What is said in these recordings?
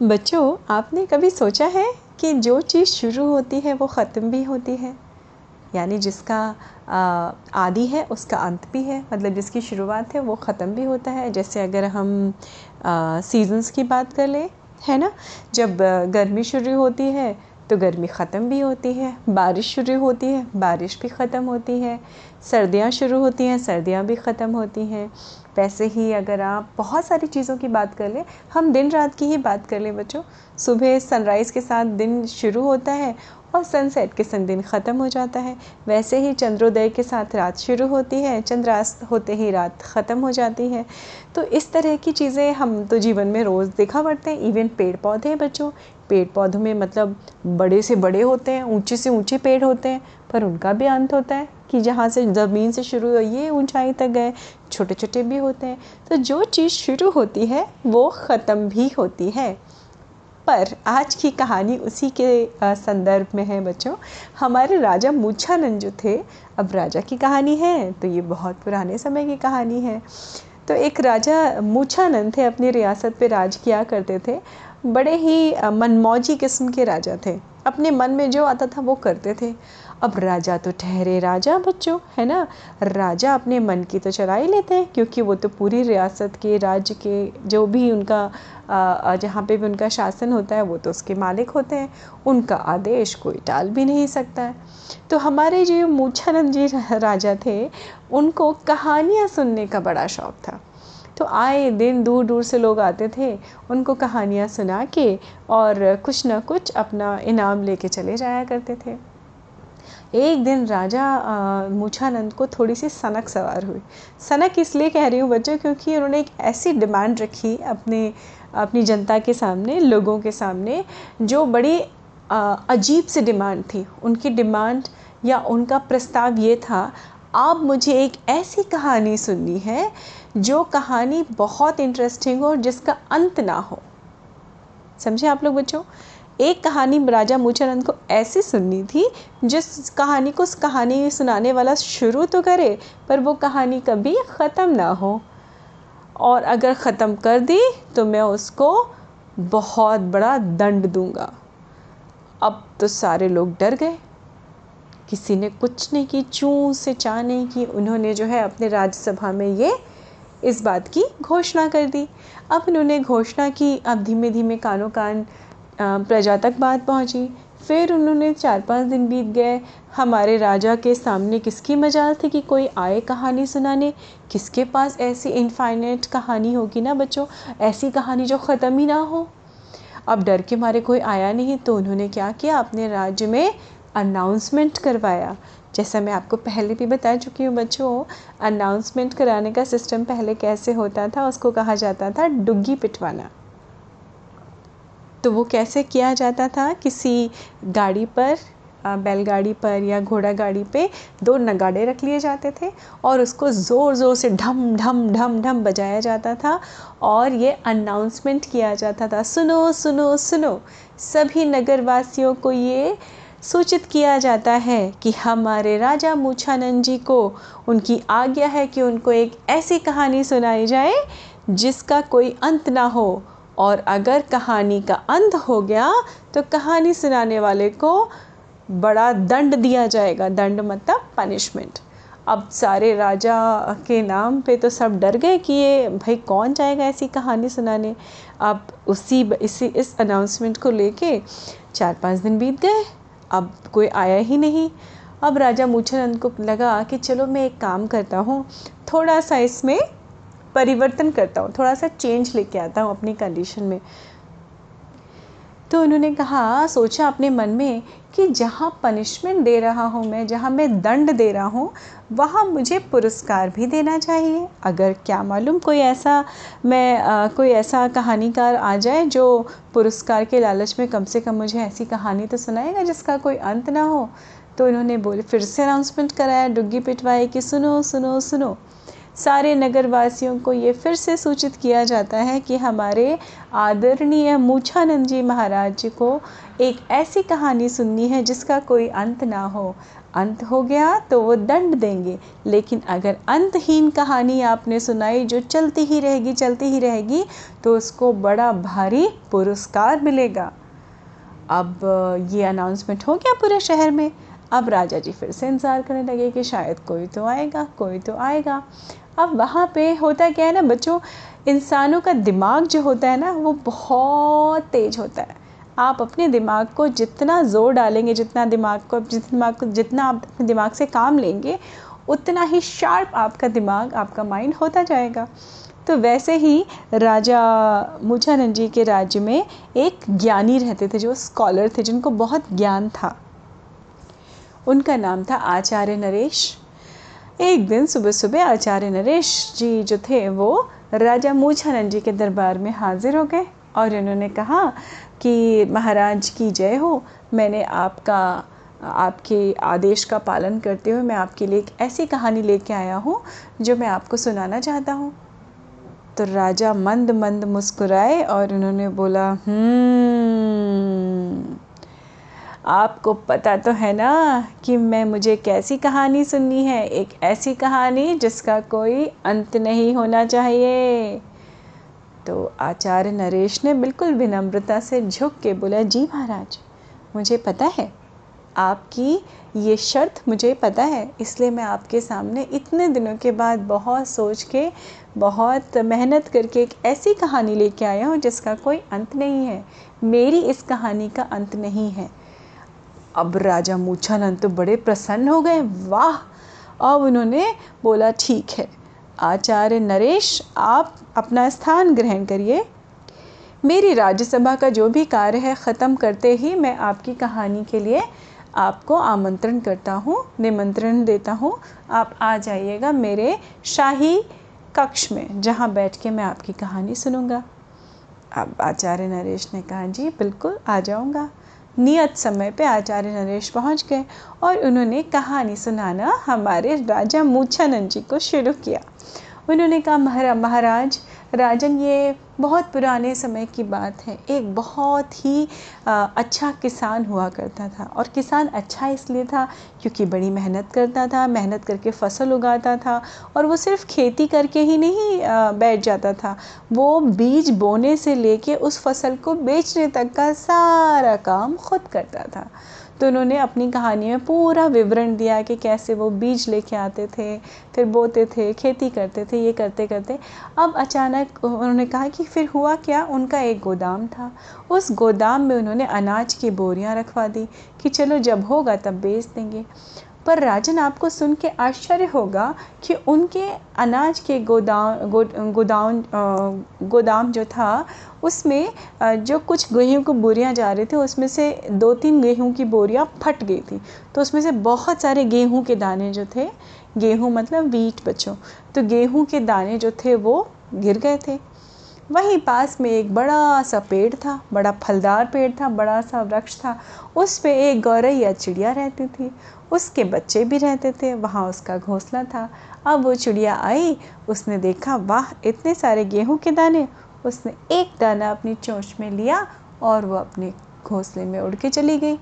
बच्चों, आपने कभी सोचा है कि जो चीज़ शुरू होती है वो ख़त्म भी होती है? यानी जिसका आदि है, उसका अंत भी है मतलब जिसकी शुरुआत है वो ख़त्म भी होता है? जैसे अगर हम सीज़न्स की बात कर लें, है ना? जब गर्मी शुरू होती है तो गर्मी ख़त्म भी होती है, बारिश शुरू होती है, बारिश भी ख़त्म होती है, सर्दियाँ शुरू होती हैं, सर्दियाँ भी ख़त्म होती हैं। वैसे ही अगर आप बहुत सारी चीज़ों की बात कर लें, हम दिन रात की ही बात कर लें बच्चों। सुबह सनराइज़ के साथ दिन शुरू होता है और सनसेट के संग दिन ख़त्म हो जाता है। वैसे ही चंद्रोदय के साथ रात शुरू होती है, चंद्रास्त होते ही रात ख़त्म हो जाती है। तो इस तरह की चीज़ें हम तो जीवन में रोज़ देखा पड़ते हैं इवन पेड़ पौधे बच्चों। पेड़ पौधों में मतलब बड़े से बड़े होते हैं, ऊँचे से ऊँचे पेड़ होते हैं, पर उनका भी अंत होता है कि जहाँ से ज़मीन से शुरू ये ऊंचाई तक गए छोटे छोटे भी होते हैं। तो जो चीज़ शुरू होती है, वो ख़त्म भी होती है। पर आज की कहानी उसी के संदर्भ में है बच्चों। हमारे राजा मूछानंद जो थे, अब राजा की कहानी है तो ये बहुत पुराने समय की कहानी है। तो एक राजा मूछानंद थे, अपनी रियासत पे राज किया करते थे। बड़े ही मनमौजी किस्म के राजा थे। अपने मन में जो आता था वो करते थे। अब राजा तो ठहरे राजा बच्चों, है ना? राजा अपने मन की तो चला ही लेते हैं, क्योंकि वो तो पूरी रियासत के राज्य के जो भी उनका जहाँ पे भी उनका शासन होता है, वो तो उसके मालिक होते हैं। उनका आदेश कोई टाल भी नहीं सकता है। तो हमारे जो मूछानंद जी राजा थे, उनको कहानियाँ सुनने का बड़ा शौक़ था। तो आए दिन दूर दूर से लोग आते थे, उनको कहानियाँ सुना के और कुछ ना कुछ अपना इनाम लेके चले जाया करते थे। एक दिन राजा मूछानंद को थोड़ी सी सनक सवार हुई। सनक इसलिए कह रही हूँ बच्चों, क्योंकि उन्होंने एक ऐसी डिमांड रखी अपने, अपनी जनता के सामने, लोगों के सामने, जो बड़ी अजीब सी डिमांड थी। उनकी डिमांड या उनका प्रस्ताव ये था, आप मुझे एक ऐसी कहानी सुननी है जो कहानी बहुत इंटरेस्टिंग हो और जिसका अंत ना हो। समझे आप लोग बच्चों? एक कहानी राजा मूचानंद को ऐसी सुननी थी, जिस कहानी को उस कहानी सुनाने वाला शुरू तो करे, पर वो कहानी कभी ख़त्म ना हो। और अगर ख़त्म कर दी तो मैं उसको बहुत बड़ा दंड दूँगा। अब तो सारे लोग डर गए। किसी ने कुछ नहीं की, चूँ से चा नहीं की, उन्होंने जो है अपने राज्यसभा में ये इस बात की घोषणा कर दी। अब उन्होंने घोषणा की, अब धीमे धीमे कानों कान प्रजा तक बात पहुँची। फिर उन्होंने चार पाँच दिन बीत गए। हमारे राजा के सामने किसकी मजाल थी कि कोई आए कहानी सुनाने? किसके पास ऐसी इनफाइनेट कहानी होगी ना बच्चों? ऐसी कहानी जो ख़त्म ही ना हो। अब डर के मारे कोई आया नहीं तो उन्होंने क्या किया? अपने राज्य में अनाउंसमेंट करवाया। जैसा मैं आपको पहले भी बता चुकी हूँ बच्चों अनाउंसमेंट कराने का सिस्टम पहले कैसे होता था, उसको कहा जाता था डुग्गी पिटवाना। तो वो कैसे किया जाता था? किसी गाड़ी पर बैलगाड़ी पर या घोड़ा गाड़ी पे दो नगाड़े रख लिए जाते थे और उसको ज़ोर ज़ोर से ढम ढम ढम ढम बजाया जाता था और ये अनाउंसमेंट किया जाता था। सुनो सुनो सुनो, सभी नगरवासियों को ये सूचित किया जाता है कि हमारे राजा मूछानंद जी को उनकी आज्ञा है कि उनको एक ऐसी कहानी सुनाई जाए, जिसका कोई अंत ना हो। और अगर कहानी का अंत हो गया तो कहानी सुनाने वाले को बड़ा दंड दिया जाएगा। दंड मतलब पनिशमेंट अब सारे राजा के नाम पे तो सब डर गए कि ये भाई कौन जाएगा ऐसी कहानी सुनाने। अब उसी इसी, इस अनाउंसमेंट को लेके चार पाँच दिन बीत गए। अब कोई आया ही नहीं। अब राजा मूछानंद को लगा कि चलो मैं एक काम करता हूँ, थोड़ा सा इसमें परिवर्तन करता हूँ, थोड़ा सा चेंज लेके आता हूँ अपनी कंडीशन में। तो उन्होंने कहा सोचा अपने मन में कि जहाँ पनिशमेंट दे रहा हूँ मैं जहाँ मैं दंड दे रहा हूँ वहाँ मुझे पुरस्कार भी देना चाहिए। अगर क्या मालूम कोई ऐसा मैं आ, कोई ऐसा कहानीकार आ जाए जो पुरस्कार के लालच में कम से कम मुझे ऐसी कहानी तो सुनाएगा जिसका कोई अंत ना हो। तो इन्होंने बोले फिर से अनाउंसमेंट कराया डुग्गी पिटवाई कि सुनो सुनो सुनो। सारे नगरवासियों को ये फिर से सूचित किया जाता है कि हमारे आदरणीय मूछानंद जी महाराज जी को एक ऐसी कहानी सुननी है जिसका कोई अंत ना हो। अंत हो गया तो वो दंड देंगे। लेकिन अगर अंतहीन कहानी आपने सुनाई जो चलती ही रहेगी, चलती ही रहेगी तो उसको बड़ा भारी पुरस्कार मिलेगा। अब ये अनाउंसमेंट हो गया पूरे शहर में। अब राजा जी फिर से इंतज़ार करने लगे कि शायद कोई तो आएगा, कोई तो आएगा। अब वहाँ पे होता क्या है ना, बच्चों, इंसानों का दिमाग जो होता है ना, वो बहुत तेज होता है। आप अपने दिमाग को जितना ज़ोर डालेंगे, जितना दिमाग को जितना दिमाग को, जितना आप अपने दिमाग से काम लेंगे, उतना ही शार्प आपका दिमाग, आपका माइंड होता जाएगा। तो वैसे ही राजा मूछानंद जी के राज्य में एक ज्ञानी रहते थे, जो स्कॉलर थे, जिनको बहुत ज्ञान था। उनका नाम था आचार्य नरेश। एक दिन सुबह सुबह आचार्य नरेश जी जो थे, वो राजा मूछानंद जी के दरबार में हाजिर हो गए और इन्होंने कहा कि महाराज की जय हो, मैंने आपका, आपके आदेश का पालन करते हुए मैं आपके लिए एक ऐसी कहानी लेके आया हूँ जो मैं आपको सुनाना चाहता हूँ। तो राजा मंद मंद मुस्कुराए और उन्होंने बोला हम्म आपको पता तो है ना कि मैं, मुझे कैसी कहानी सुननी है? एक ऐसी कहानी जिसका कोई अंत नहीं होना चाहिए। तो आचार्य नरेश ने बिल्कुल विनम्रता से झुक के बोला, जी महाराज, मुझे पता है, आपकी ये शर्त मुझे पता है, इसलिए मैं आपके सामने इतने दिनों के बाद बहुत सोच के, बहुत मेहनत करके एक ऐसी कहानी लेके आया हूँ जिसका कोई अंत नहीं है। मेरी इस कहानी का अंत नहीं है। अब राजा मूछानंद तो बड़े प्रसन्न हो गए। वाह! अब उन्होंने बोला, ठीक है, आचार्य नरेश, आप अपना स्थान ग्रहण करिए। मेरी राज्यसभा का जो भी कार्य है, ख़त्म करते ही मैं आपकी कहानी के लिए आपको आमंत्रण करता हूँ, निमंत्रण देता हूँ। आप आ जाइएगा मेरे शाही कक्ष में, जहाँ बैठ के मैं आपकी कहानी सुनूँगा। अब आचार्य नरेश ने कहा, जी, बिल्कुल, आ जाऊँगा। नियत समय पे आचार्य नरेश पहुँच गए और उन्होंने कहानी सुनाना हमारे राजा मूछानंद जी को शुरू किया। उन्होंने कहा महाराज, राजन ये बहुत पुराने समय की बात है। एक बहुत ही अच्छा किसान हुआ करता था और किसान अच्छा इसलिए था क्योंकि बड़ी मेहनत करता था, मेहनत करके फ़सल उगाता था और वो सिर्फ़ खेती करके ही नहीं बैठ जाता था। वो बीज बोने से लेके उस फ़सल को बेचने तक का सारा काम खुद करता था। तो उन्होंने अपनी कहानी में पूरा विवरण दिया कि कैसे वो बीज लेके आते थे, फिर बोते थे, खेती करते थे, ये करते करते अब अचानक उन्होंने कहा कि फिर हुआ क्या? उनका एक गोदाम था। उस गोदाम में उन्होंने अनाज की बोरियाँ रखवा दी कि चलो जब होगा तब बेच देंगे। पर राजन आपको सुन के आश्चर्य होगा कि उनके अनाज के गोदाम गो, गोदाम गोदाम जो था उसमें जो कुछ गेहूँ की बोरियाँ जा रही थी उसमें से दो तीन गेहूँ की बोरियाँ फट गई थी। तो उसमें से बहुत सारे गेहूँ के दाने जो थे गेहूँ मतलब वीट बच्चों तो गेहूँ के दाने जो थे वो गिर गए थे। वहीं पास में एक बड़ा सा पेड़ था, बड़ा फलदार पेड़ था, बड़ा सा वृक्ष था। उस पे एक गौरैया चिड़िया रहती थी। उसके बच्चे भी रहते थे, वहाँ उसका घोंसला था। अब वो चिड़िया आई, उसने देखा, वाह, इतने सारे गेहूँ के दाने। उसने एक दाना अपनी चोंच में लिया और वो अपने घोंसले में उड़ के चली गई।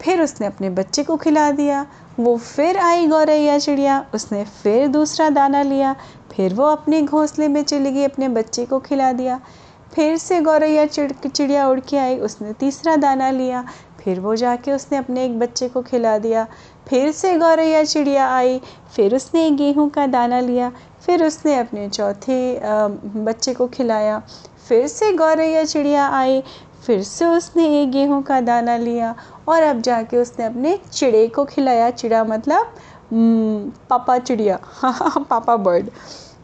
फिर उसने अपने बच्चे को खिला दिया, वो फिर आई गौरैया चिड़िया, उसने फिर दूसरा दाना लिया, फिर वो अपने घोंसले में चली गई, अपने बच्चे को खिला दिया। फिर से गौरैया चिड़, चिड़िया उड़ के आई, उसने तीसरा दाना लिया, फिर वो जाके उसने अपने एक बच्चे को खिला दिया। फिर से गौरैया चिड़िया आई, फिर उसने गेहूँ का दाना लिया, फिर उसने अपने चौथे बच्चे को खिलाया। फिर से गौरैया चिड़िया आई, फिर से उसने एक गेहूँ का दाना लिया। और अब जाके उसने अपने चिड़े को खिलाया चिड़ा मतलब पापा चिड़िया पापा बर्ड।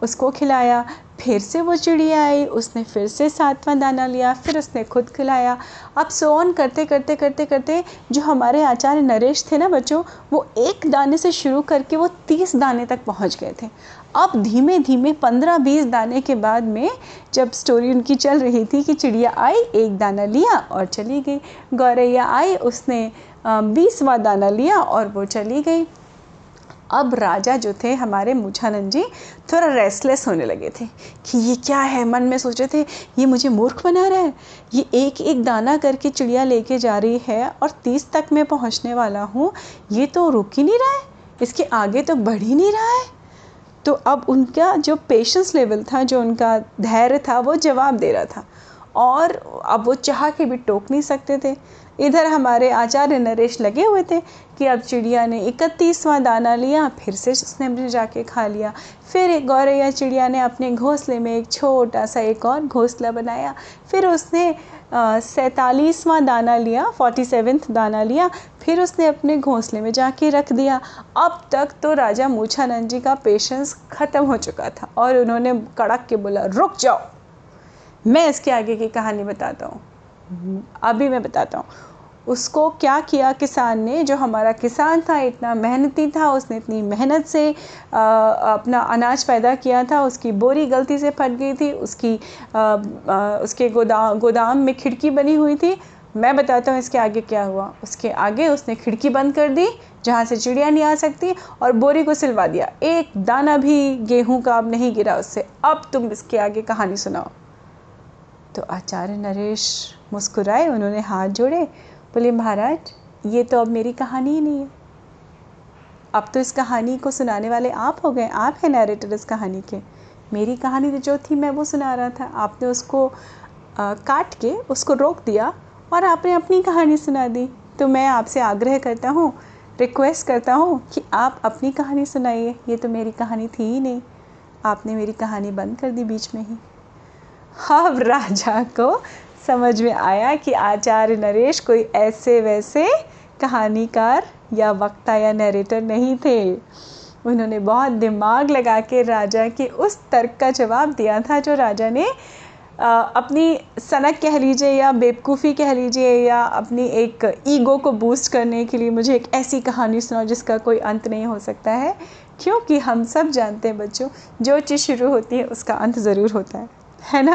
उसको खिलाया, फिर से वो चिड़िया आई, उसने फिर से सातवां दाना लिया, फिर उसने खुद खिलाया। अब सोन करते करते करते करते जो हमारे आचार्य नरेश थे ना बच्चों, वो एक दाने से शुरू करके वो तीस दाने तक पहुँच गए थे। अब धीमे धीमे पंद्रह, बीस दाने के बाद में जब स्टोरी उनकी चल रही थी कि चिड़िया आई, एक दाना लिया और चली गई। गौरैया आई, उसने बीसवा दाना लिया और वो चली गई। अब राजा जो थे, हमारे मूछानंद जी थोड़ा रेस्टलेस होने लगे थे कि ये क्या है? मन में सोच थे, ये मुझे मूर्ख बना रहा है? ये एक एक दाना करके चिड़िया लेके जा रही है और तीस तक मैं पहुँचने वाला हूँ, ये तो रुक ही नहीं रहा है? इसके आगे तो बढ़ ही नहीं रहा है? तो अब उनका जो पेशेंस लेवल था, जो उनका धैर्य था, वो जवाब दे रहा था। और अब वो चाह के भी टोक नहीं सकते थे। इधर हमारे आचार्य नरेश लगे हुए थे कि अब चिड़िया ने इकतीसवां दाना लिया, फिर से उसने भी जाके खा लिया। फिर एक गौरैया चिड़िया ने अपने घोंसले में एक छोटा सा एक और घोंसला बनाया। फिर उसने सैतालीसवां दाना लिया, फोर्टी सेवेंथ दाना लिया, फिर उसने अपने घोंसले में जाके रख दिया। अब तक तो राजा मूछानंद जी का पेशेंस ख़त्म हो चुका था और उन्होंने कड़क के बोला, रुक जाओ। मैं इसके आगे की कहानी बताता हूँ। अभी मैं बताता हूँ। उसको क्या किया किसान ने? जो हमारा किसान था इतना मेहनती था उसने इतनी मेहनत से आ, अपना अनाज पैदा किया था उसकी बोरी गलती से फट गई थी उसकी आ, आ, उसके गोदाम गोदाम में खिड़की बनी हुई थी। मैं बताता हूँ इसके आगे क्या हुआ। उसके आगे उसने खिड़की बंद कर दी जहाँ से चिड़िया नहीं आ सकती और बोरी को सिलवा दिया। एक दाना भी गेहूँ का अब नहीं गिरा उससे। अब तुम इसके आगे कहानी सुनाओ। तो आचार्य नरेश मुस्कुराए उन्होंने हाथ जोड़े बोले महाराज ये तो अब मेरी कहानी ही नहीं है। अब तो इस कहानी को सुनाने वाले आप हो गए आप हैं नैरेटर इस कहानी के। मेरी कहानी जो थी मैं वो सुना रहा था। आपने उसको आ, काट के उसको रोक दिया और आपने अपनी कहानी सुना दी। तो मैं आपसे आग्रह करता हूँ रिक्वेस्ट करता हूँ कि आप अपनी कहानी सुनाइए। ये तो मेरी कहानी थी ही नहीं। आपने मेरी कहानी बंद कर दी बीच में ही। अब राजा को समझ में आया कि आचार्य नरेश कोई ऐसे वैसे कहानीकार या वक्ता या नरेटर नहीं थे। उन्होंने बहुत दिमाग लगा के राजा के उस तर्क का जवाब दिया था जो राजा ने आ, अपनी सनक कह लीजिए या बेवकूफ़ी कह लीजिए या अपनी एक ईगो को बूस्ट करने के लिए मुझे एक ऐसी कहानी सुनाओ जिसका कोई अंत नहीं हो सकता है। क्योंकि हम सब जानते हैं बच्चों जो चीज़ शुरू होती है उसका अंत ज़रूर होता है। है ना?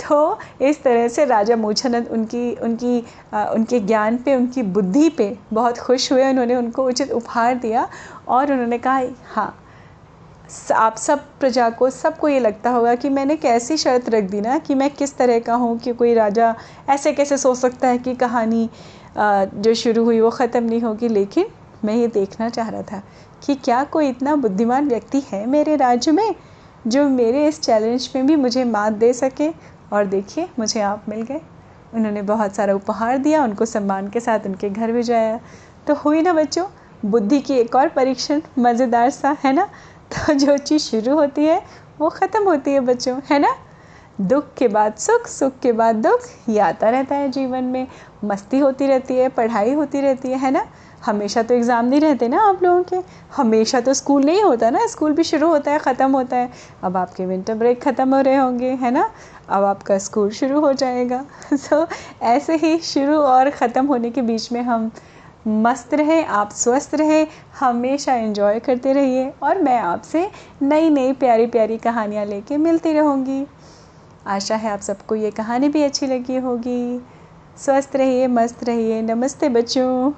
तो इस तरह से राजा मूछानंद उनकी उनकी आ, उनके ज्ञान पे उनकी बुद्धि पे बहुत खुश हुए। उन्होंने उनको उचित उपहार दिया और उन्होंने कहा हाँ आप सब प्रजा को सबको ये लगता होगा कि मैंने कैसी शर्त रख दी ना कि मैं किस तरह का हूँ कि कोई राजा ऐसे कैसे सोच सकता है कि कहानी जो शुरू हुई वो ख़त्म नहीं होगी। लेकिन मैं ये देखना चाह रहा था कि क्या कोई इतना बुद्धिमान व्यक्ति है मेरे राज्य में? जो मेरे इस चैलेंज में भी मुझे मात दे सके और देखिए, मुझे आप मिल गए। उन्होंने बहुत सारा उपहार दिया, उनको सम्मान के साथ उनके घर भेजाया तो हुई ना बच्चों, बुद्धि की एक और परीक्षण, मज़ेदार सा, है ना? तो जो चीज़ शुरू होती है, वो ख़त्म होती है बच्चों, है ना? दुख के बाद सुख सुख के बाद दुख, ये आता रहता है जीवन में। मस्ती होती रहती है, पढ़ाई होती रहती है है ना? हमेशा तो एग्ज़ाम नहीं रहते ना आप लोगों के? हमेशा तो स्कूल नहीं होता ना? स्कूल भी शुरू होता है ख़त्म होता है। अब आपके विंटर ब्रेक ख़त्म हो रहे होंगे है ना? अब आपका स्कूल शुरू हो जाएगा। सो so, ऐसे ही शुरू और ख़त्म होने के बीच में हम मस्त रहें आप स्वस्थ रहें हमेशा इन्जॉय करते रहिए और मैं आपसे नई नई प्यारी प्यारी कहानियाँ लेके मिलती रहूँगी। आशा है आप सबको ये कहानी भी अच्छी लगी होगी। स्वस्थ रहिए मस्त रहिए। नमस्ते बच्चों।